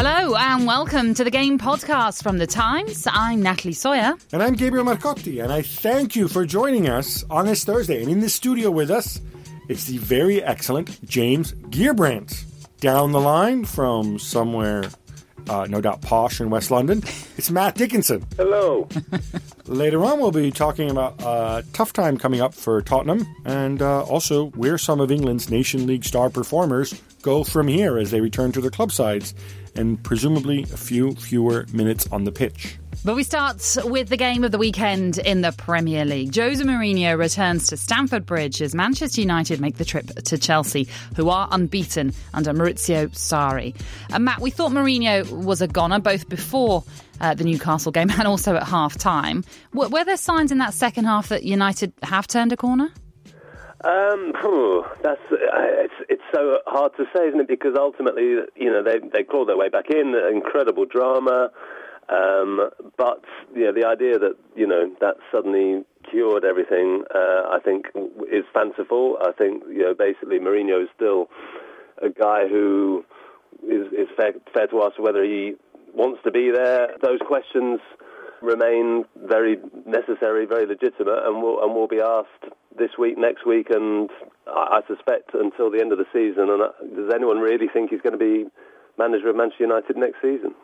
Hello and welcome to the Game Podcast from The Times. I'm Natalie Sawyer. And I'm Gabriel Marcotti, and I thank you for joining us on this Thursday. And in the studio with us, it's the very excellent James Gheerbrant. Down the line from somewhere, uh, no doubt posh in West London, it's Matt Dickinson. Hello. Later on, we'll be talking about a tough time coming up for Tottenham and uh, also where some of England's Nation League star performers go from here as they return to their club sides and presumably a few fewer minutes on the pitch. But we start with the game of the weekend in the Premier League. Jose Mourinho returns to Stamford Bridge as Manchester United make the trip to Chelsea, who are unbeaten under Maurizio Sarri. And Matt, we thought Mourinho was a goner both before uh, the Newcastle game and also at half time. Were, were there signs in that second half that United have turned a corner? Um, that's uh, it's it's so hard to say, isn't it? Because ultimately, you know, they they clawed their way back in. Incredible drama, um, but you know, the idea that you know that suddenly cured everything, uh, I think, is fanciful. I think you know, basically, Mourinho is still a guy who is is fair, fair to ask whether he wants to be there. Those questions remain very necessary, very legitimate, and will and will be asked this week, next week, and I, I suspect until the end of the season. And uh, does anyone really think he's going to be manager of Manchester United next season?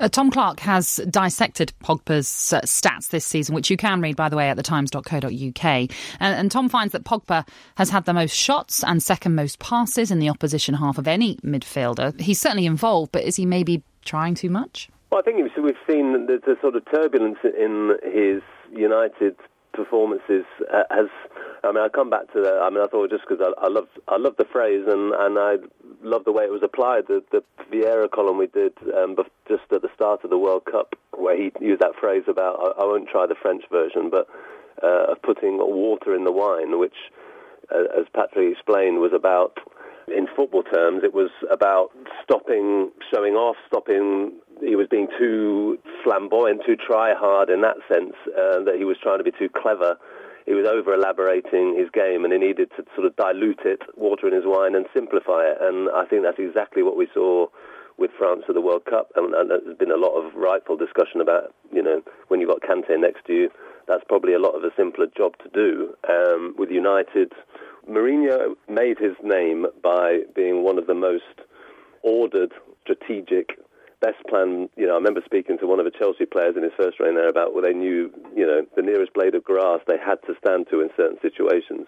Uh, Tom Clark has dissected Pogba's uh, stats this season, which you can read, by the way, at thetimes.co.uk. And, and Tom finds that Pogba has had the most shots and second most passes in the opposition half of any midfielder. He's certainly involved, but is he maybe trying too much? Well, I think we've seen the, sort of turbulence in his United performances uh, has. I mean, I come back to that. I mean, I thought just because I, I love I love the phrase and and I love the way it was applied. The, the Vieira column we did um, just at the start of the World Cup, where he used that phrase about I, I won't try the French version, but uh, of putting water in the wine, which, uh, as Patrick explained, was about in football terms, it was about stopping showing off, stopping. He was being too flamboyant, too try hard in that sense, uh, that he was trying to be too clever. He was over elaborating his game and he needed to sort of dilute it, water in his wine, and simplify it. And I think that's exactly what we saw with France at the World Cup. And, and there's been a lot of rightful discussion about, you know, when you've got Kante next to you, that's probably a lot of a simpler job to do. Um, with United, Mourinho made his name by being one of the most ordered, strategic, best plan. You know, I remember speaking to one of the Chelsea players in his first reign there about well, they knew, you know, the nearest blade of grass they had to stand to in certain situations.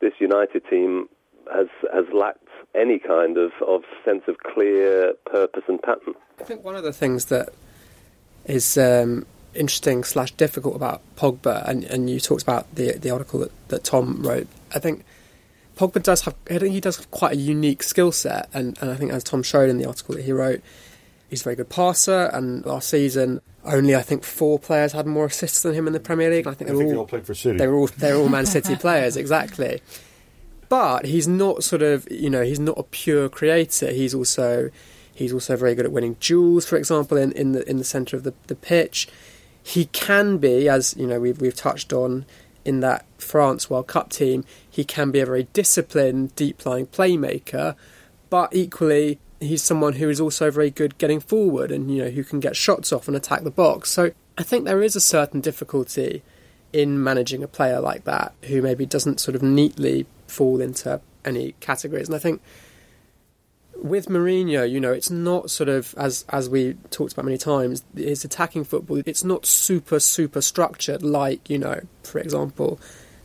This United team has has lacked any kind of, of sense of clear purpose and pattern. I think one of the things that is um, interesting slash difficult about Pogba, and, and you talked about the the article that, that Tom wrote. I think Pogba does have, I think he does have quite a unique skill set, and, and I think as Tom showed in the article that he wrote, he's a very good passer. And last season, only I think four players had more assists than him in the Premier League. I think, I they, think all, all played for City. They were all they were all Man City players, exactly. But he's not sort of you know he's not a pure creator. He's also he's also very good at winning duels, for example, in, in the in the centre of the, the pitch. He can be, as you know, we've we've touched on in that France World Cup team, he can be a very disciplined, deep lying playmaker, but equally, he's someone who is also very good getting forward and you know who can get shots off and attack the box. So I think there is a certain difficulty in managing a player like that who maybe doesn't sort of neatly fall into any categories. And I think with Mourinho, you know, it's not sort of as as we talked about many times. His attacking football, it's not super super structured like you know, for example,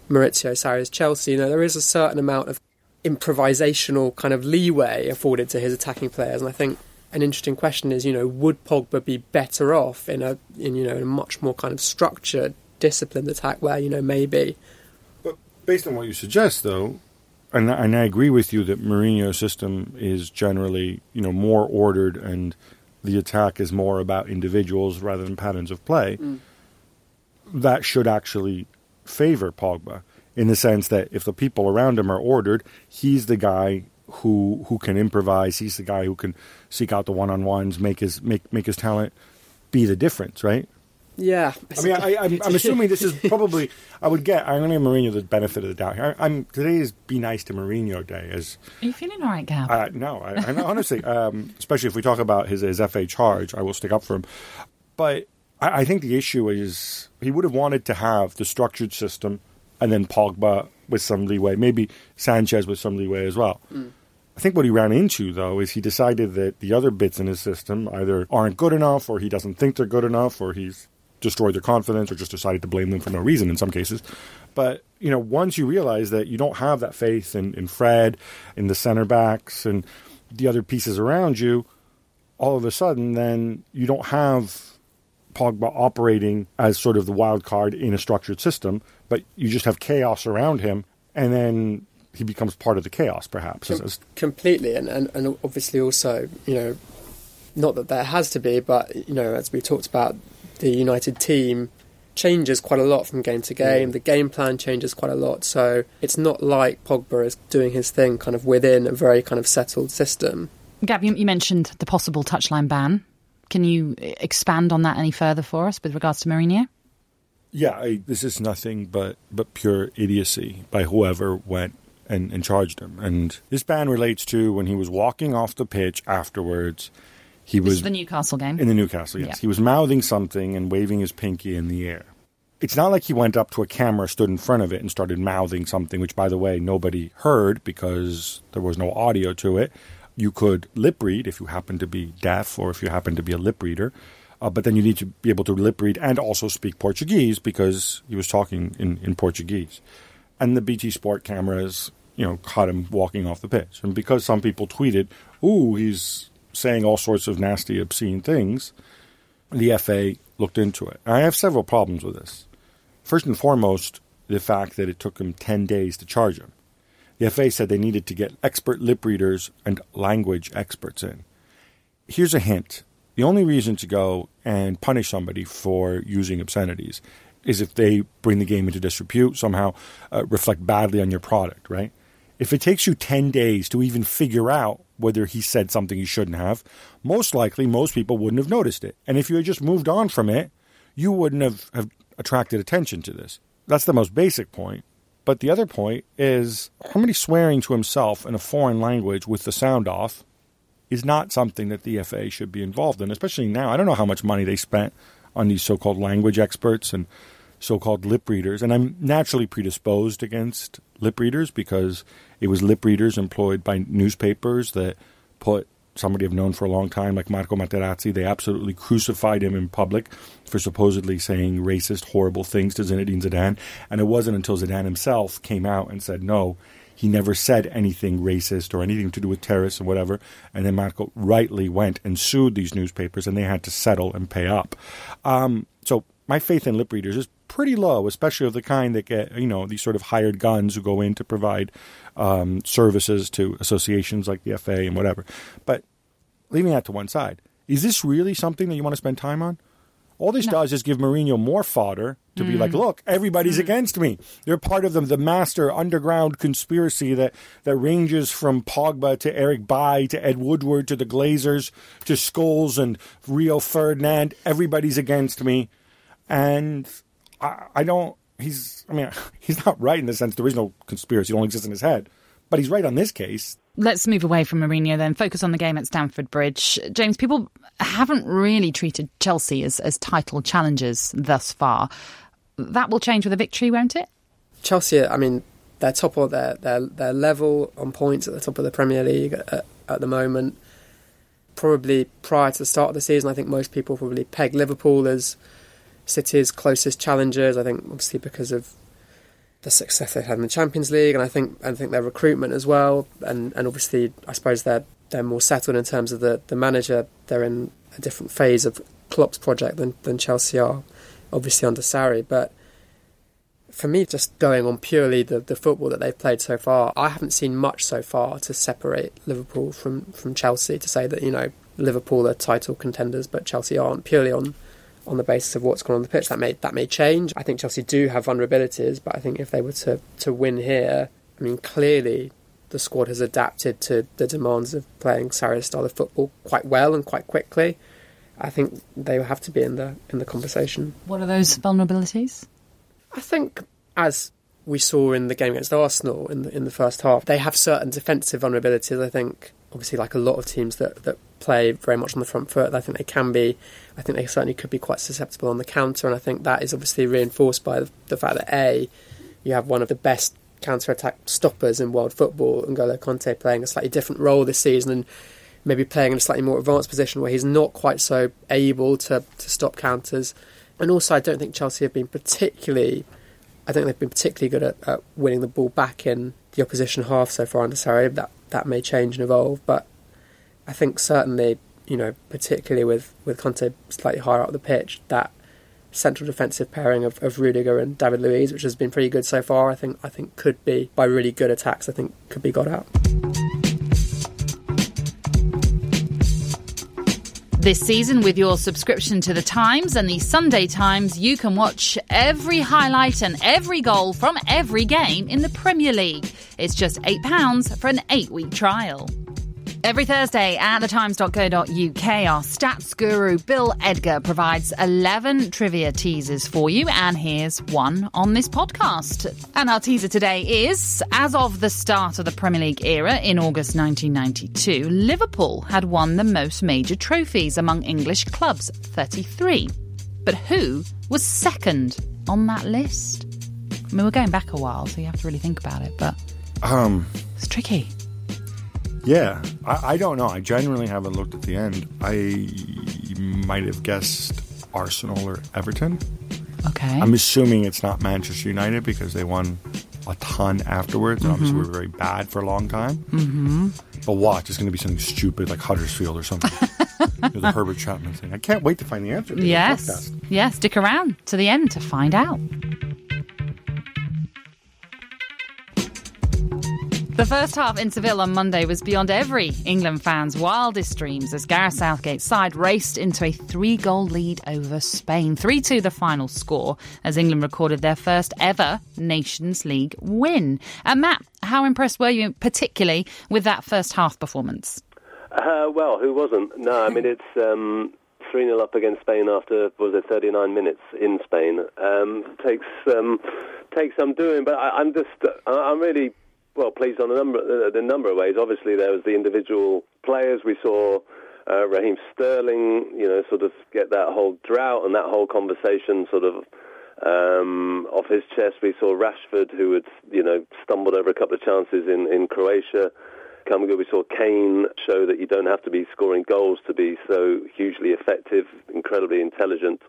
Maurizio Sarri's Chelsea. You know, there is a certain amount of improvisational kind of leeway afforded to his attacking players, and I think an interesting question is, you know, would Pogba be better off in a in you know in a much more kind of structured, disciplined attack where you know maybe. But based on what you suggest, though, and, and I agree with you that Mourinho's system is generally, you know, more ordered and the attack is more about individuals rather than patterns of play. Mm. That should actually favor Pogba in the sense that if the people around him are ordered, he's the guy who who can improvise. He's the guy who can seek out the one on ones, make his make make his talent be the difference, right? Yeah, I mean, I, I'm, I'm assuming this is probably. I would get. I'm going to give Mourinho the benefit of the doubt. I, I'm today is be nice to Mourinho day. As Are you feeling all right, Gal? uh, no, I, I honestly, um, especially if we talk about his his FA charge, I will stick up for him. But I, I think the issue is he would have wanted to have the structured system, and then Pogba with some leeway, maybe Sanchez with some leeway as well. I think what he ran into, though, is he decided that the other bits in his system either aren't good enough, or he doesn't think they're good enough, or he's destroyed their confidence, or just decided to blame them for no reason in some cases. But, you know, once you realize that you don't have that faith in, in Fred, in the center backs, and the other pieces around you, all of a sudden, then you don't have Pogba operating as sort of the wild card in a structured system, but you just have chaos around him, and then he becomes part of the chaos, perhaps. as- completely, and, and and obviously also, you know, not that there has to be, but you know, as we talked about, the United team changes quite a lot from game to game. Mm. The game plan changes quite a lot, so it's not like Pogba is doing his thing kind of within a very kind of settled system. Gab, you, you mentioned the possible touchline ban. Can you expand on that any further for us with regards to Mourinho? Yeah, I, this is nothing but, but pure idiocy by whoever went and, and charged him. And this ban relates to when he was walking off the pitch afterwards. He This was is the Newcastle game. in the Newcastle, yes. Yeah. He was mouthing something and waving his pinky in the air. It's not like he went up to a camera, stood in front of it, and started mouthing something, which, by the way, nobody heard because there was no audio to it. You could lip read if you happen to be deaf or if you happen to be a lip reader, uh, but then you need to be able to lip read and also speak Portuguese because he was talking in, in Portuguese. And the BT Sport cameras, you know, caught him walking off the pitch. And because some people tweeted, ooh, he's saying all sorts of nasty, obscene things, the FA looked into it. I have several problems with this. First and foremost, the fact that it took him 10 days to charge him. The FA said they needed to get expert lip readers and language experts in. Here's a hint the only reason to go and punish somebody for using obscenities is if they bring the game into disrepute, somehow uh, reflect badly on your product, right? If it takes you 10 days to even figure out whether he said something he shouldn't have, most likely most people wouldn't have noticed it. And if you had just moved on from it, you wouldn't have, have attracted attention to this. That's the most basic point. But the other point is somebody swearing to himself in a foreign language with the sound off is not something that the FA should be involved in, especially now. I don't know how much money they spent on these so called language experts and so called lip readers. And I'm naturally predisposed against lip readers because it was lip readers employed by newspapers that put somebody I've known for a long time, like Marco Materazzi, they absolutely crucified him in public for supposedly saying racist, horrible things to Zinedine Zidane. And it wasn't until Zidane himself came out and said, no, he never said anything racist or anything to do with terrorists or whatever. And then Marco rightly went and sued these newspapers and they had to settle and pay up. Um, so my faith in lip readers is pretty low, especially of the kind that get, you know, these sort of hired guns who go in to provide um, services to associations like the FA and whatever. But leaving that to one side, is this really something that you want to spend time on? All this does is give Mourinho more fodder to be like, look, everybody's against me. They're part of the, the master underground conspiracy that, that ranges from Pogba to Eric Bailly to Ed Woodward to the Glazers to Scholes and Rio Ferdinand. Everybody's against me. And I, I don't, he's, I mean, he's not right in the sense there is no conspiracy, it only exists in his head. But he's right on this case. Let's move away from Mourinho then, focus on the game at Stamford Bridge. James, people haven't really treated Chelsea as, as title challengers thus far. That will change with a victory, won't it? Chelsea, I mean, they're top of their their their level on points at the top of the Premier League at, at the moment. Probably prior to the start of the season, I think most people probably peg Liverpool as City's closest challengers. I think obviously because of the success they've had in the Champions League, and I think I think their recruitment as well, and and obviously I suppose they're they're more settled in terms of the the manager. They're in a different phase of Klopp's project than than Chelsea are, obviously under Sarri, but for me, just going on purely the, the football that they've played so far, I haven't seen much so far to separate Liverpool from, from Chelsea to say that, you know, Liverpool are title contenders, but Chelsea aren't purely on on the basis of what's gone on the pitch. That may that may change. I think Chelsea do have vulnerabilities, but I think if they were to, to win here, I mean clearly the squad has adapted to the demands of playing Sarri's style of football quite well and quite quickly. I think they will have to be in the in the conversation. What are those vulnerabilities? I think as we saw in the game against Arsenal in the in the first half, they have certain defensive vulnerabilities. I think obviously like a lot of teams that, that play very much on the front foot, I think they can be. I think they certainly could be quite susceptible on the counter, and I think that is obviously reinforced by the, fact that a you have one of the best counter attack stoppers in world football, N'Golo Kanté playing a slightly different role this season and maybe playing in a slightly more advanced position where he's not quite so able to, to stop counters. And also, I don't think Chelsea have been particularly. I think they've been particularly good at, at winning the ball back in the opposition half so far under Sarri. That that may change and evolve, but I think certainly, you know, particularly with with Kanté slightly higher up the pitch, that central defensive pairing of, of Rudiger and David Luiz, which has been pretty good so far, I think I think could be by really good attacks. I think could be got out. This season, with your subscription to The Times and the Sunday Times, you can watch every highlight and every goal from every game in the Premier League. It's just £8 for an eight week trial. Every Thursday at thetimes.co.uk, our stats guru Bill Edgar provides 11 trivia teasers for you, and here's one on this podcast. And our teaser today is as of the start of the Premier League era in August 1992, Liverpool had won the most major trophies among English clubs, 33. But who was second on that list? I mean, we're going back a while, so you have to really think about it, but Um, it's tricky. Yeah, I, I don't know. I genuinely haven't looked at the end. I might have guessed Arsenal or Everton. Okay. I'm assuming it's not Manchester United because they won a ton afterwards, and obviously Mm-hmm. were very bad for a long time. Mm-hmm. But watch, it's going to be something stupid like Huddersfield or something. The Herbert Chapman thing. I can't wait to find the answer. to Yes. podcast. Yes, stick around to the end to find out. The first half in Seville on Monday was beyond every England fan's wildest dreams as Gareth Southgate's side raced into a three goal lead over Spain. 3 2 the final score as England recorded their first ever Nations League win. And Matt, how impressed were you particularly with that first half performance? Uh, well, who wasn't? No, I mean it's um, three 0 up against Spain after was it thirty nine minutes in Spain. Um, takes um, takes some doing, but I, I'm just I'm really well pleased on a number uh, the number of ways. Obviously, there was the individual players we saw. Uh, Raheem Sterling, you know, sort of get that whole drought and that whole conversation sort of um, off his chest. We saw Rashford, who had, you know, stumbled over a couple of chances in, in Croatia. Come good, we saw Kane show that you don't have to be scoring goals to be so hugely effective, incredibly intelligent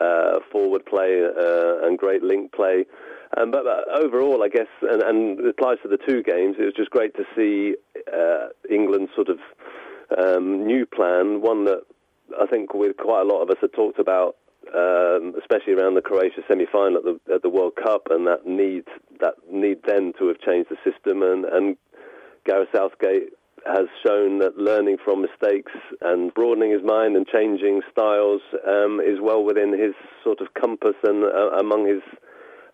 uh, forward play uh, and great link play. Um, but, but overall, I guess, and, and it applies to the two games, it was just great to see uh, England's sort of um, new plan, one that I think with quite a lot of us had talked about, um, especially around the Croatia semi-final at the, at the World Cup, and that need that need then to have changed the system, and, and Gareth Southgate has shown that learning from mistakes and broadening his mind and changing styles um, is well within his sort of compass and uh, among his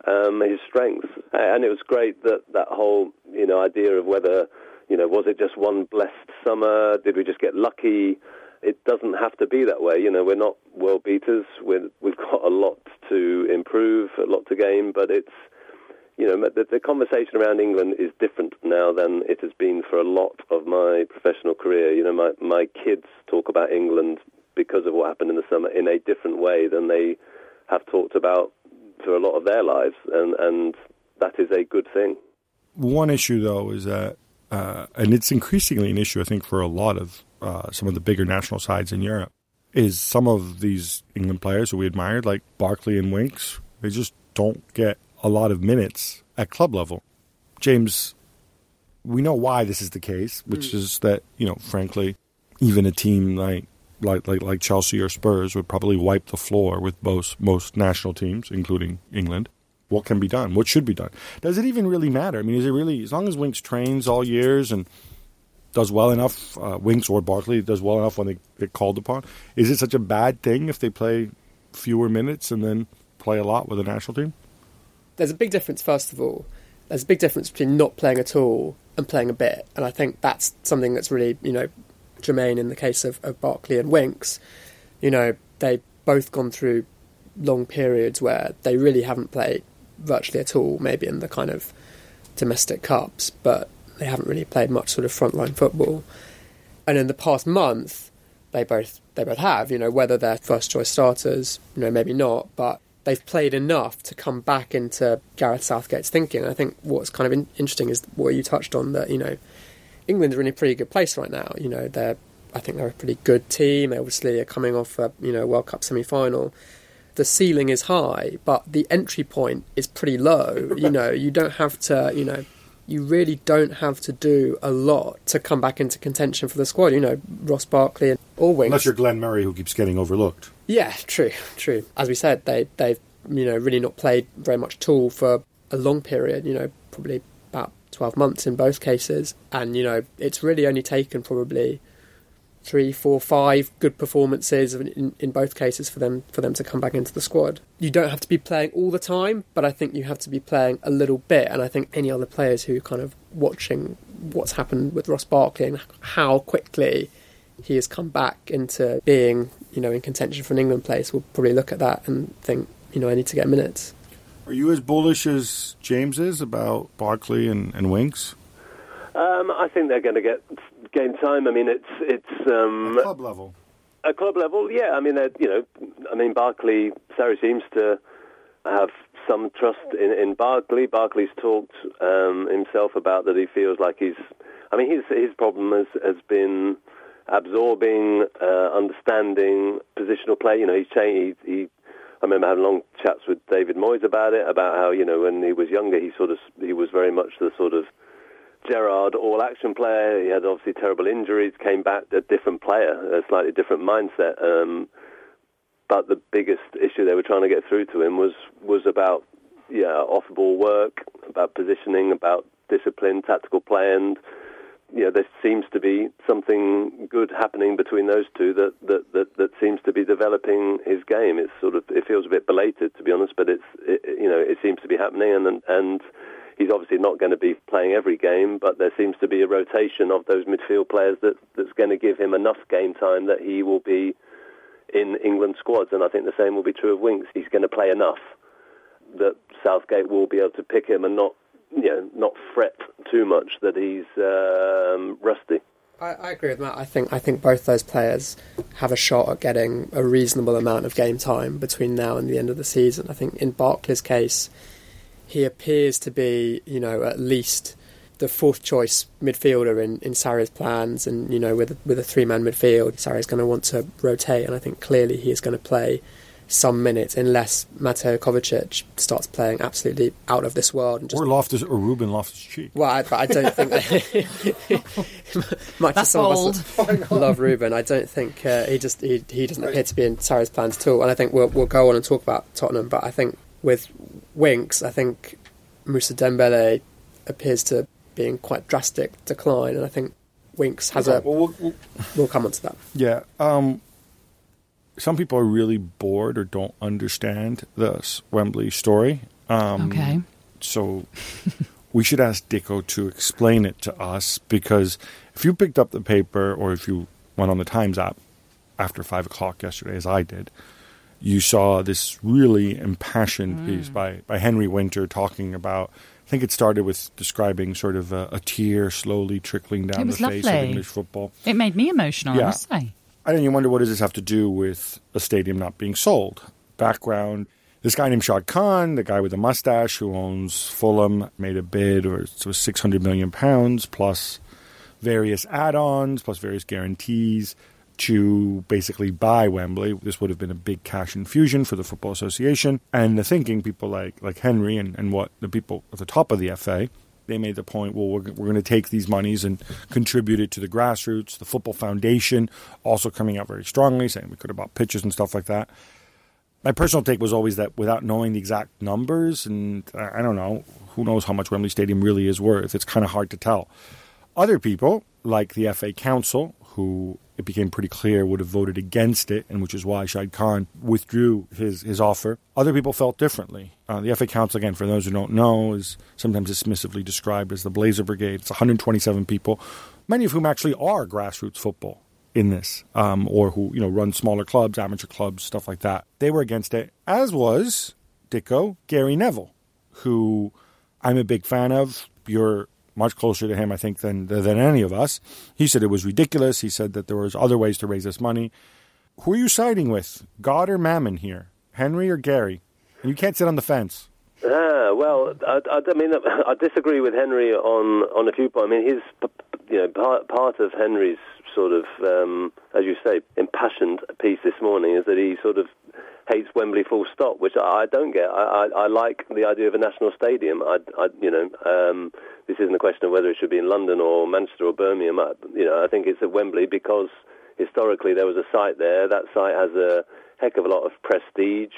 um, his strengths. And it was great that that whole you know idea of whether you know was it just one blessed summer? Did we just get lucky? It doesn't have to be that way. You know, we're not world beaters. We're, we've got a lot to improve, a lot to gain, but it's you know, the, the conversation around England is different now than it has been for a lot of my professional career. You know, my, my kids talk about England because of what happened in the summer in a different way than they have talked about for a lot of their lives, and, and that is a good thing. One issue, though, is that, uh, and it's increasingly an issue, I think, for a lot of uh, some of the bigger national sides in Europe, is some of these England players who we admired, like Barkley and Winks, they just don't get a lot of minutes at club level. James, we know why this is the case, which is that, you know, frankly, even a team like like like like Chelsea or Spurs would probably wipe the floor with most most national teams, including England. What can be done? What should be done? Does it even really matter? I mean, is it really as long as Winks trains all years and does well enough, uh, Winks or Barkley does well enough when they get called upon? Is it such a bad thing if they play fewer minutes and then play a lot with the national team? there's a big difference. First of all, there's a big difference between not playing at all and playing a bit, and I think that's something that's really you know germane in the case of, of Barkley and Winks. You know, they've both gone through long periods where they really haven't played virtually at all, maybe in the kind of domestic cups, but they haven't really played much sort of frontline football. And in the past month, they both they both have. You know, whether they're first choice starters, you know, maybe not, but they've played enough to come back into Gareth Southgate's thinking. I think what's kind of in- interesting is what you touched on that you know England are in a pretty good place right now. You know, they're I think they're a pretty good team. They obviously are coming off a you know World Cup semi final. The ceiling is high, but the entry point is pretty low. You know, you don't have to you know you really don't have to do a lot to come back into contention for the squad. You know, Ross Barkley and all wings. Unless you're Glenn Murray, who keeps getting overlooked. Yeah, true, true. As we said, they they've you know really not played very much at all for a long period. You know, probably about twelve months in both cases, and you know it's really only taken probably three, four, five good performances in, in both cases for them for them to come back into the squad. You don't have to be playing all the time, but I think you have to be playing a little bit. And I think any other players who are kind of watching what's happened with Ross Barkley and how quickly he has come back into being, you know, in contention for an England place will probably look at that and think, you know, I need to get minutes. Are you as bullish as James is about Barkley and, and Winks? Um, I think they're going to get game time. I mean, it's it's um, At club level. At club level, yeah. I mean, you know, I mean, Barkley, Sarri seems to have some trust in, in Barkley. Barkley's talked um, himself about that he feels like he's. I mean, his his problem has has been absorbing, uh, understanding positional play. You know, he's changed. He, he I remember having long chats with David Moyes about it, about how you know when he was younger, he sort of he was very much the sort of Gerrard all-action player. He had obviously terrible injuries, came back a different player, a slightly different mindset. Um, but the biggest issue they were trying to get through to him was was about yeah off-ball work, about positioning, about discipline, tactical play, and you know there seems to be something good happening between those two that that that, that seems to be developing his game. It's sort of it feels a bit belated to be honest, but it's it, you know it seems to be happening, and and he's obviously not going to be playing every game, but there seems to be a rotation of those midfield players that that's going to give him enough game time that he will be in England squads, and I think the same will be true of Winks. He's going to play enough that Southgate will be able to pick him and not, you know, not fret too much that he's um, rusty. I, I agree with Matt. I think I think both those players have a shot at getting a reasonable amount of game time between now and the end of the season. I think in Barkley's case, he appears to be, you know, at least the fourth choice midfielder in, in Sarri's plans, and you know, with with a three man midfield, Sarri's going to want to rotate, and I think clearly he is going to play some minutes unless Mateo Kovacic starts playing absolutely out of this world and just Or Loftus or Ruben Loftus Cheek. well, I, but I don't think much That's as some of us love Ruben. I don't think uh, he just he, he doesn't appear to be in Sarri's plans at all. And I think we'll we'll go on and talk about Tottenham. But I think with Winks, I think Mousa Dembele appears to be in quite drastic decline, and I think Winks has a. Well, we'll, we'll We'll come on to that. Yeah. Um, some people are really bored or don't understand this Wembley story. Um, Okay. So we should ask Dicko to explain it to us because if you picked up the paper or if you went on the Times app after five o'clock yesterday, as I did, you saw this really impassioned piece by, by Henry Winter talking about. I think it started with describing sort of a, a tear slowly trickling down the face of. English football. It made me emotional, I Yeah. must say. And then you wonder what does this have to do with a stadium not being sold? Background: This guy named Shad Khan, the guy with the mustache who owns Fulham, made a bid, or it was six hundred million pounds plus various add-ons, plus various guarantees to basically buy Wembley. This would have been a big cash infusion for the Football Association. And the thinking, people like like Henry and, and what the people at the top of the FA they made the point, well, we're, we're going to take these monies and contribute it to the grassroots. The Football Foundation also coming out very strongly, saying we could have bought pitches and stuff like that. My personal take was always that without knowing the exact numbers, and I don't know, who knows how much Wembley Stadium really is worth, it's kind of hard to tell. Other people, like the FA Council, who it became pretty clear would have voted against it, and which is why Shahid Khan withdrew his, his offer. Other people felt differently. Uh, the FA Council, again, for those who don't know, is sometimes dismissively described as the Blazer Brigade. It's 127 people, many of whom actually are grassroots football. in this, um, or who you know run smaller clubs, amateur clubs, stuff like that. They were against it, as was Dicko Gary Neville, who I'm a big fan of. You're much closer to him, I think, than than any of us. He said it was ridiculous. He said that there was other ways to raise this money. Who are you siding with, God or Mammon here, Henry or Gary? And you can't sit on the fence. Ah, well, I, I, I mean, I disagree with Henry on on a few points. I mean, his you know part part of Henry's sort of, um, as you say, impassioned piece this morning is that he sort of hates Wembley full stop, which I, I don't get. I, I, I like the idea of a national stadium. I, you know, um, this isn't a question of whether it should be in London or Manchester or Birmingham. I, you know, I think it's at Wembley because historically there was a site there. That site has a heck of a lot of prestige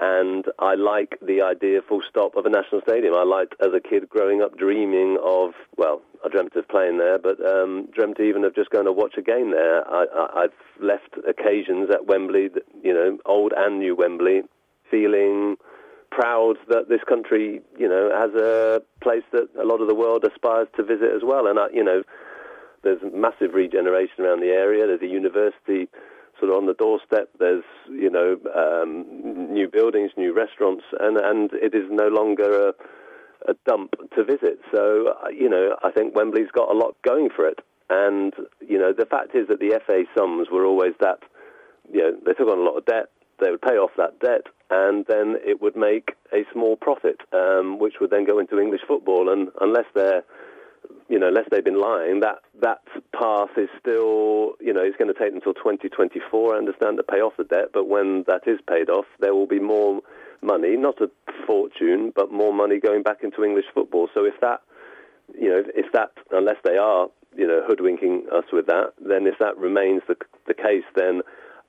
and I like the idea, full stop, of a national stadium. I liked, as a kid growing up, dreaming of, well, I dreamt of playing there, but um, dreamt even of just going to watch a game there. I, have left occasions at Wembley, you know, old and new Wembley, feeling proud that this country, you know, has a place that a lot of the world aspires to visit as well. And, I, you know, there's massive regeneration around the area. There's a university sort of on the doorstep. There's you know um, new buildings, new restaurants, and and it is no longer a, a dump to visit. So uh, you know I think Wembley's got a lot going for it. And you know the fact is that the FA sums were always that you know they took on a lot of debt. They would pay off that debt, and then it would make a small profit, um, which would then go into English football. And unless they're you know, unless they've been lying, that that path is still, you know, it's going to take until 2024, I understand, to pay off the debt. But when that is paid off, there will be more money, not a fortune, but more money going back into English football. So if that, you know, if that, unless they are, you know, hoodwinking us with that, then if that remains the the case, then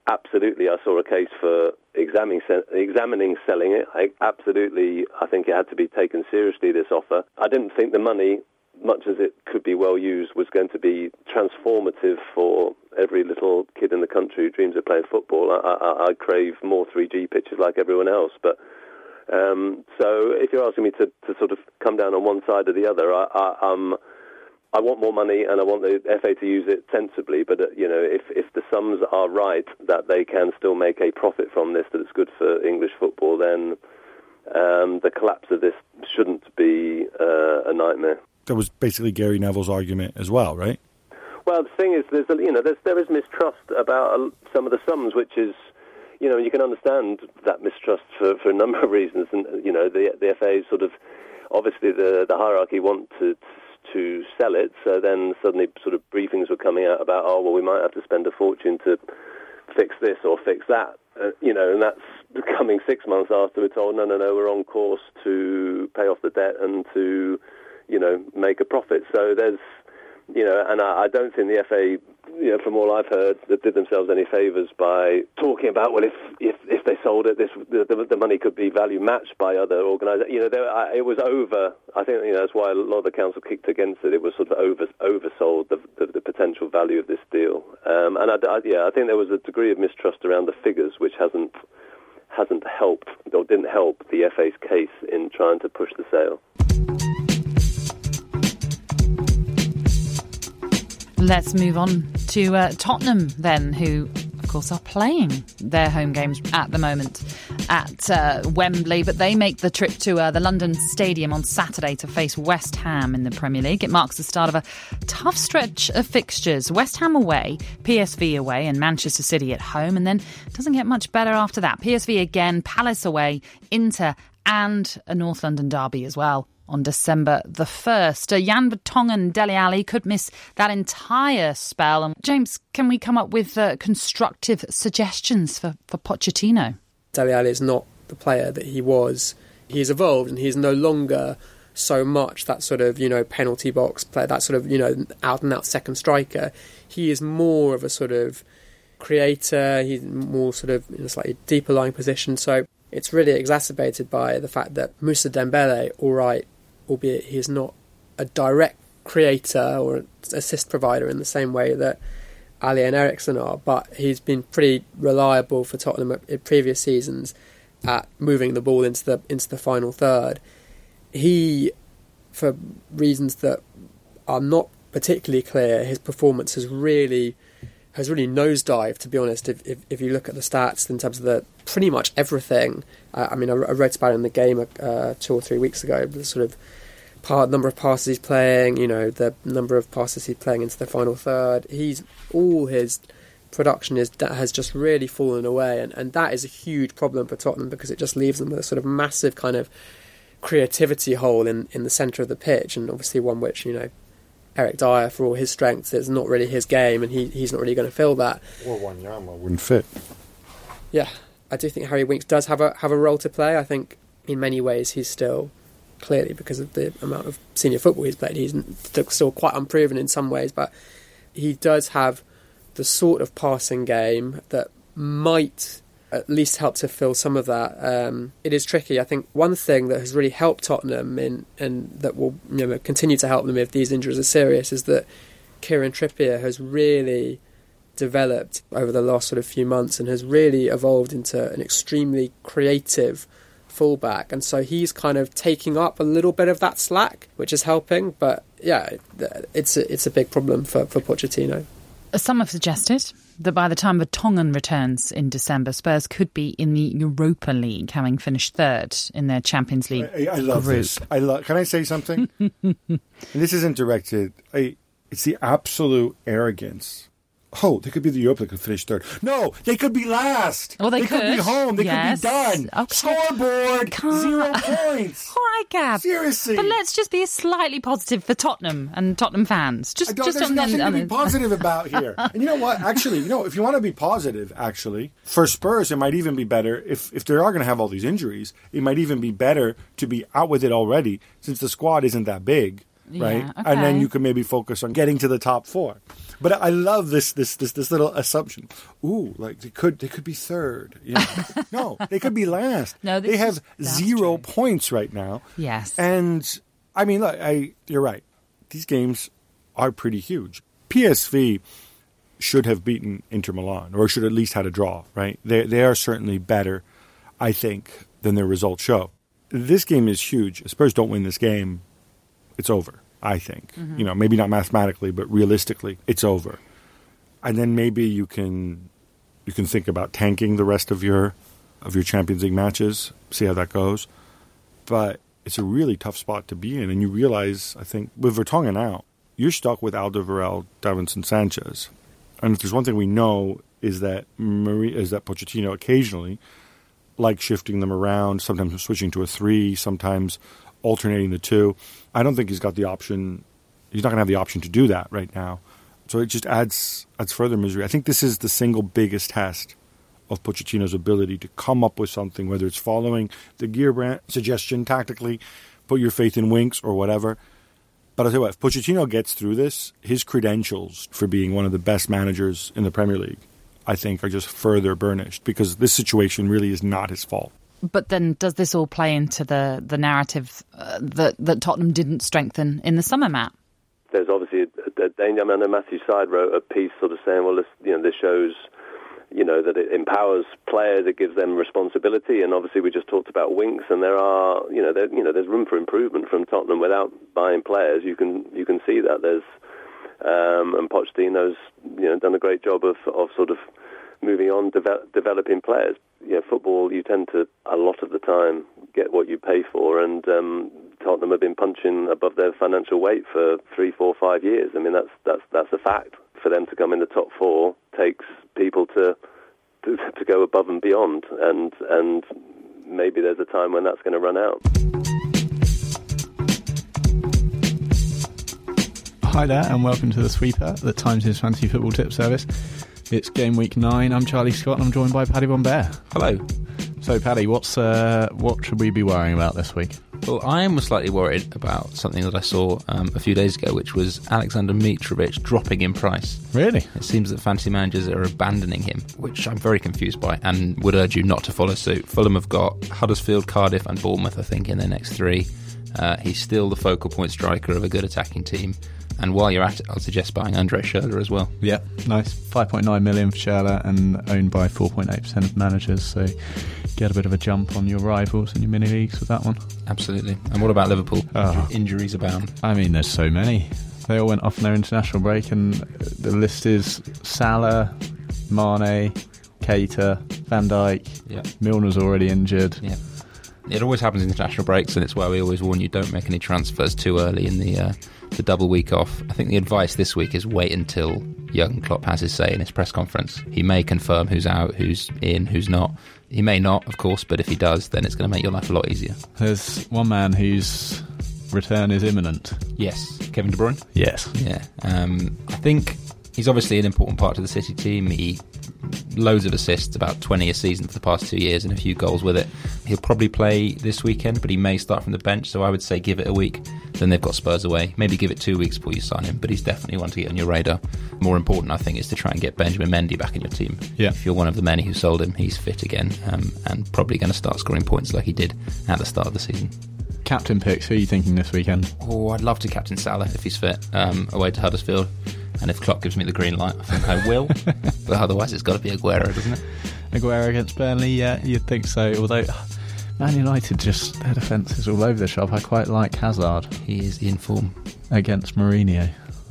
absolutely, I saw a case for examining examining selling it. I absolutely, I think it had to be taken seriously. This offer, I didn't think the money much as it could be well used, was going to be transformative for every little kid in the country who dreams of playing football. I, I, I crave more 3G pitches like everyone else, but um, so if you're asking me to, to sort of come down on one side or the other, I, I, um, I want more money and I want the FA to use it sensibly. But uh, you know, if if the sums are right that they can still make a profit from this, that it's good for English football, then um, the collapse of this shouldn't be uh, a nightmare that was basically Gary Neville's argument as well, right? Well, the thing is, there's you know, there's, there is mistrust about some of the sums, which is, you know, you can understand that mistrust for, for a number of reasons, and you know, the the FA sort of, obviously the the hierarchy want to to sell it, so then suddenly sort of briefings were coming out about, oh well, we might have to spend a fortune to fix this or fix that, uh, you know, and that's coming six months after we're told, no, no, no, we're on course to pay off the debt and to you know, make a profit. So there's, you know, and I, I don't think the FA, you know, from all I've heard, that did themselves any favours by talking about, well, if if, if they sold it, this the, the money could be value matched by other organisations. You know, I, it was over. I think you know that's why a lot of the council kicked against it. It was sort of over oversold the the, the potential value of this deal. Um, and I, I, yeah, I think there was a degree of mistrust around the figures, which hasn't hasn't helped or didn't help the FA's case in trying to push the sale. Let's move on to uh, Tottenham then, who, of course, are playing their home games at the moment at uh, Wembley, but they make the trip to uh, the London Stadium on Saturday to face West Ham in the Premier League. It marks the start of a tough stretch of fixtures. West Ham away, PSV away, and Manchester City at home, and then doesn't get much better after that. PSV again, Palace away, Inter, and a North London derby as well on December the 1st. Uh, Jan Vertonghen Dele Alli could miss that entire spell. And James, can we come up with uh, constructive suggestions for, for Pochettino? Dele Alli is not the player that he was. He's evolved and he's no longer so much that sort of, you know, penalty box player, that sort of, you know, out and out second striker. He is more of a sort of creator, he's more sort of in a slightly deeper lying position. So it's really exacerbated by the fact that Mousa Dembele, all right, albeit he is not a direct creator or assist provider in the same way that Alli and Eriksen are, but he's been pretty reliable for Tottenham in previous seasons at moving the ball into the into the final third. He, for reasons that are not particularly clear, his performance has really has really nosedived. To be honest, if, if, if you look at the stats in terms of the pretty much everything, uh, I mean, I, I wrote about it in the game uh, two or three weeks ago. The sort of part number of passes he's playing, you know, the number of passes he's playing into the final third. He's all his production is that has just really fallen away, and, and that is a huge problem for Tottenham because it just leaves them with a sort of massive kind of creativity hole in, in the centre of the pitch, and obviously one which you know Eric Dier, for all his strengths, is not really his game, and he, he's not really going to fill that. Or Wanyama wouldn't fit. Yeah, I do think Harry Winks does have a have a role to play. I think in many ways he's still clearly because of the amount of senior football he's played, he's still quite unproven in some ways, but he does have the sort of passing game that might at least help to fill some of that. Um, it is tricky. I think one thing that has really helped Tottenham in, and that will you know, continue to help them if these injuries are serious is that Kieran Trippier has really developed over the last sort of few months and has really evolved into an extremely creative fullback, and so he's kind of taking up a little bit of that slack, which is helping. But yeah, it's a, it's a big problem for for Pochettino. Some have suggested that by the time Vertonghen returns in December, Spurs could be in the Europa League, having finished third in their Champions League. I, I love group. this. I love. Can I say something? and this isn't directed. I, it's the absolute arrogance. Oh, they could be the Europa. They could finish third. No, they could be last. Well, they could. could. be home. They Yes. could be done. Okay. Scoreboard Can't- zero points. All right, Gab. Seriously. But let's just be slightly positive for Tottenham and Tottenham fans. Just, just there's on, nothing on, to be positive about here. And you know what? Actually, you know, if you want to be positive, actually, for Spurs, it might even be better if if they are going to have all these injuries. It might even be better to be out with it already, since the squad isn't that big, right? Yeah, And then you can maybe focus on getting to the top four. But I love this this this this little assumption. Ooh, like they could they could be third. You know. no, they could be last. No, they have zero true. points right now. Yes. And I mean, look, I you're right. These games are pretty huge. PSV should have beaten Inter Milan, or should at least had a draw. Right? They they are certainly better, I think, than their results show. This game is huge. Spurs don't win this game, it's over. I think. You know, maybe not mathematically, but realistically, it's over. And then maybe you can you can think about tanking the rest of your of your Champions League matches, see how that goes. But it's a really tough spot to be in, and you realize, I think, with Vertonghen out, you're stuck with Alderweireld, Davinson Sanchez. And if there's one thing we know is that Marie, is that Pochettino occasionally like shifting them around, sometimes switching to a three, sometimes alternating the two. I don't think he's got the option. He's not going to have the option to do that right now. So it just adds adds further misery. I think this is the single biggest test of Pochettino's ability to come up with something, whether it's following the Gheerbrant suggestion tactically, put your faith in Winks or whatever. But I'll tell you what, if Pochettino gets through this, his credentials for being one of the best managers in the Premier League, I think, are just further burnished because this situation really is not his fault. But then, does this all play into the the narrative uh, that that Tottenham didn't strengthen in the summer, Matt? there's obviously a, a danger. I mean, I know Matthew Syed wrote a piece sort of saying, well, this, you know, this shows, you know, that it empowers players, it gives them responsibility, and obviously we just talked about Winks, and there are, you know, there, you know, there's room for improvement from Tottenham without buying players. You can you can see that there's, um, and Pochettino's, you know, done a great job of of sort of moving on, develop, developing players. You know, football, you tend to a lot of the time get what you pay for, and um, Tottenham have been punching above their financial weight for three, four, five years. I mean, that's that's that's a fact. For them to come in the top four takes people to to, to go above and beyond, and and maybe there's a time when that's going to run out. Hi there, and welcome to the Sweeper, the Times Fantasy Football Tip Service. It's game week nine. I'm Charlie Scott, and I'm joined by Paddy von Behr. Hello. So, Paddy, what's uh, what should we be worrying about this week? Well, I am slightly worried about something that I saw um, a few days ago, which was Aleksandar Mitrovic dropping in price. Really? It seems that fantasy managers are abandoning him, which I'm very confused by and would urge you not to follow suit. Fulham have got Huddersfield, Cardiff, and Bournemouth, I think, in their next three. Uh, he's still the focal point striker of a good attacking team. And while you're at it, I'll suggest buying Andre Schurrle as well. Yeah, nice. 5.9 million for Schürrle and owned by 4.8% of managers. So, get a bit of a jump on your rivals in your mini leagues with that one. Absolutely. And what about Liverpool? Oh. Injuries abound. I mean, there's so many. They all went off on their international break, and the list is Salah, Mane, Keita, Van Dijk. Yeah. Milner's already injured. Yeah. It always happens in international breaks, and it's why we always warn you don't make any transfers too early in the uh, the double week off. I think the advice this week is wait until Jurgen Klopp has his say in his press conference. He may confirm who's out, who's in, who's not. He may not, of course, but if he does, then it's going to make your life a lot easier. There's one man whose return is imminent. Yes, Kevin De Bruyne. Yes. Yeah, um, I think he's obviously an important part of the City team. He loads of assists, about 20 a season for the past two years, and a few goals with it. He'll probably play this weekend, but he may start from the bench. So I would say give it a week. Then they've got Spurs away. Maybe give it two weeks before you sign him. But he's definitely one to get on your radar. More important, I think, is to try and get Benjamin Mendy back in your team. Yeah. If you're one of the many who sold him, he's fit again um, and probably going to start scoring points like he did at the start of the season. Captain picks. Who are you thinking this weekend? Oh, I'd love to captain Salah if he's fit um, away to Huddersfield. And if Klopp gives me the green light, I think I will. but otherwise, it's got to be Aguero, doesn't it? Aguero against Burnley, yeah, you'd think so. Although Man United just their defence is all over the shop. I quite like Hazard He is in form. against Mourinho.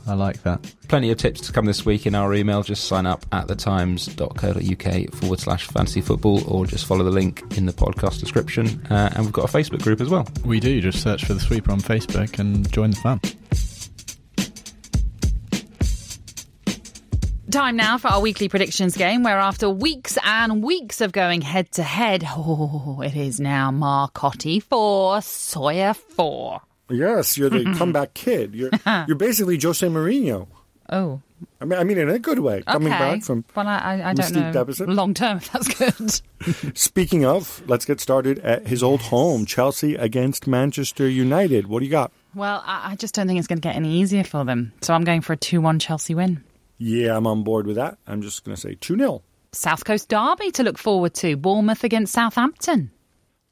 I like that. Plenty of tips to come this week in our email. Just sign up at thetimes.co.uk forward slash fantasy football or just follow the link in the podcast description. Uh, and we've got a Facebook group as well. We do just search for the sweeper on Facebook and join the fun. Time now for our weekly predictions game, where after weeks and weeks of going head to head, oh, it is now Marcotti 4, Sawyer 4. Yes, you're the mm-hmm. comeback kid. You're you're basically Jose Mourinho. Oh, I mean, I mean in a good way. Coming okay. back from. Well, I, I, don't know. deficit. Long term, if that's good. Speaking of, let's get started at his old home, Chelsea against Manchester United. What do you got? well, I, I just don't think it's going to get any easier for them. So I'm going for a 2 1 Chelsea win. Yeah, I'm on board with that. I'm just going to say 2 0. South Coast Derby to look forward to. Bournemouth against Southampton.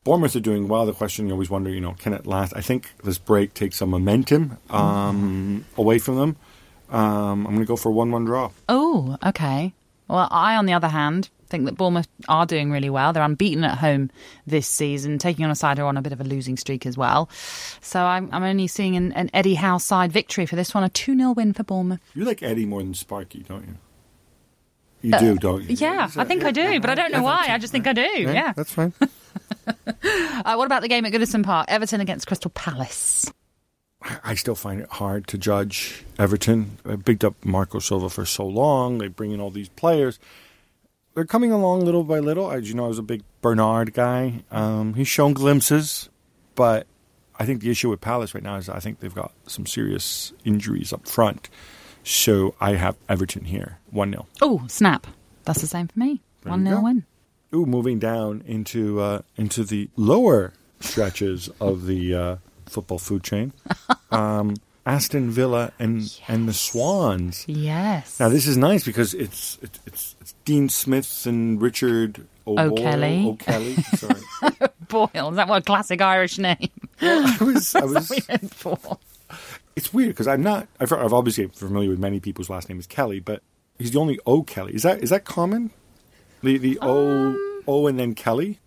Bournemouth are doing well. The question you always wonder, you know, can it last? I think this break takes some momentum um, away from them. Um, I'm going to go for a 1 1 draw. Oh, okay. Well, I, on the other hand, think that Bournemouth are doing really well. They're unbeaten at home this season, taking on a side who are on a bit of a losing streak as well. So I'm, I'm only seeing an, an Eddie Howe side victory for this one, a 2 0 win for Bournemouth. You like Eddie more than Sparky, don't you? You do, don't you? Uh, Yeah, I think I do, but I don't know why. I just think I do. Yeah. That's fine. Uh, what about the game at Goodison Park? Everton against Crystal Palace. I still find it hard to judge Everton. I picked up Marco Silva for so long. They bring in all these players. They're coming along little by little. As you know, I was a big Bernard guy. Um, he's shown glimpses, but I think the issue with Palace right now is I think they've got some serious injuries up front. So I have Everton here, 1 0. Oh, snap. That's the same for me. 1 you 0 go. win. Ooh, moving down into uh, into the lower stretches of the uh, football food chain. Um, Aston Villa and and the Swans. Yes. Now this is nice because it's it's it's, it's Dean Smith and Richard O'Boyle- O'Kelly. O'Kelly. Sorry, Boyle. Is that what a classic Irish name? I was I was. It's weird because I'm not. I've, I've obviously familiar with many people's last name is Kelly, but he's the only O'Kelly. Is that is that common? The the O Um, O and then Kelly.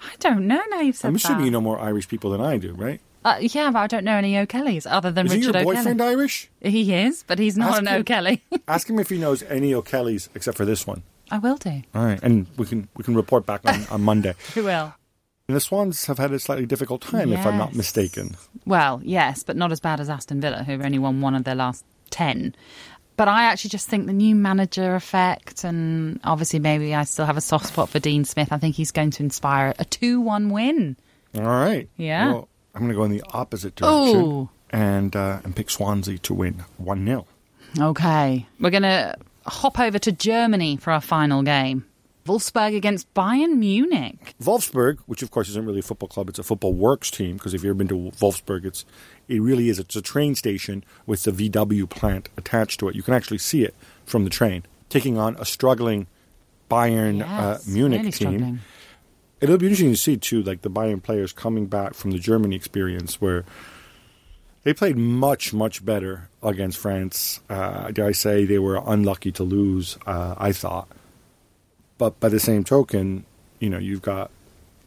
I don't know now you've said I'm that. assuming you know more Irish people than I do, right? Uh, yeah, but I don't know any O'Kellys other than Is Richard your boyfriend O'Kelly. Irish? He is, but he's not Ask an him. O'Kelly. Ask him if he knows any O'Kellys except for this one. I will do. All right, and we can we can report back on, on Monday. Who will? And the Swans have had a slightly difficult time, if I'm not mistaken. Well, yes, but not as bad as Aston Villa, who've only won one of their last ten. But I actually just think the new manager effect, and obviously maybe I still have a soft spot for Dean Smith. I think he's going to inspire a two-one win. All right. Yeah. Well, I'm going to go in the opposite direction Ooh. and uh, and pick Swansea to win one 0 Okay, we're going to hop over to Germany for our final game. Wolfsburg against Bayern Munich. Wolfsburg, which of course isn't really a football club, it's a football works team. Because if you've ever been to Wolfsburg, it's it really is. It's a train station with the VW plant attached to it. You can actually see it from the train. Taking on a struggling Bayern Yes, uh, Munich really team. struggling. It'll be interesting to see too, like the Bayern players coming back from the Germany experience, where they played much, much better against France. Uh, dare I say they were unlucky to lose? Uh, I thought, but by the same token, you know, you've got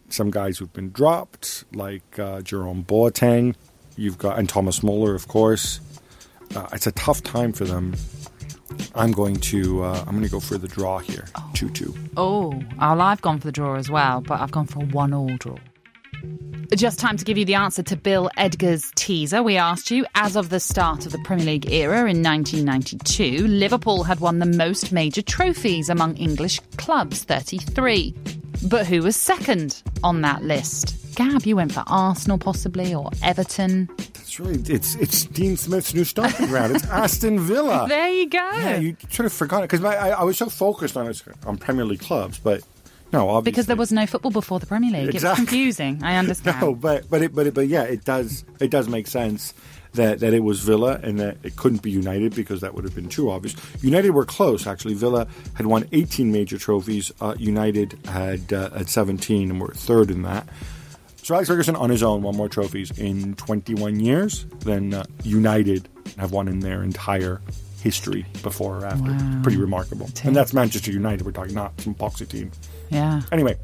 some guys who've been dropped, like uh, Jerome Boateng. You've got and Thomas Muller, of course. uh, it's a tough time for them. I'm going to uh, I'm going to go for the draw here, two two. Oh, well, I've gone for the draw as well, but I've gone for one-all draw. Just time to give you the answer to Bill Edgar's teaser. We asked you, as of the start of the Premier League era in 1992, Liverpool had won the most major trophies among English clubs, 33. But who was second on that list? Gab, you went for Arsenal possibly, or Everton. It's really it's it's Dean Smith's new stomping ground. It's Aston Villa. There you go. Yeah, you sort of forgot it because I, I was so focused on on Premier League clubs, but no, obviously because there was no football before the Premier League. Exactly. It's confusing. I understand. no, but but it, but it, but yeah, it does it does make sense that that it was Villa and that it couldn't be United because that would have been too obvious. United were close actually. Villa had won 18 major trophies. Uh, United had uh, had 17 and were third in that. So Alex Ferguson on his own won more trophies in 21 years than uh, United have won in their entire history before or after. Wow. Pretty remarkable. And that's Manchester United we're talking, not some boxing team. Yeah. Anyway,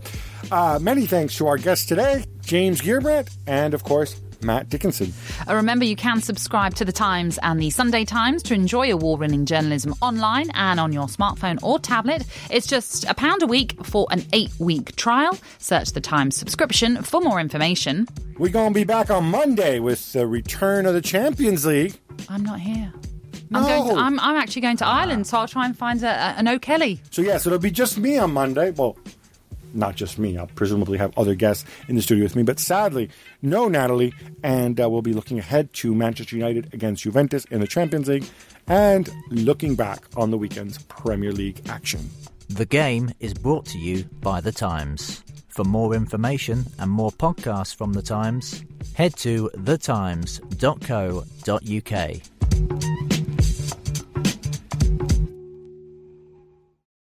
uh, many thanks to our guests today, James Gheerbrant, and of course, Matt Dickinson. Uh, remember, you can subscribe to The Times and The Sunday Times to enjoy award winning journalism online and on your smartphone or tablet. It's just a pound a week for an eight week trial. Search The Times subscription for more information. We're going to be back on Monday with the return of the Champions League. I'm not here. No. I'm, going to, I'm, I'm actually going to Ireland, so I'll try and find a, a, an O'Kelly. So, yeah, so it'll be just me on Monday. Well, not just me. I'll presumably have other guests in the studio with me. But sadly, no Natalie. And uh, we'll be looking ahead to Manchester United against Juventus in the Champions League and looking back on the weekend's Premier League action. The game is brought to you by The Times. For more information and more podcasts from The Times, head to thetimes.co.uk.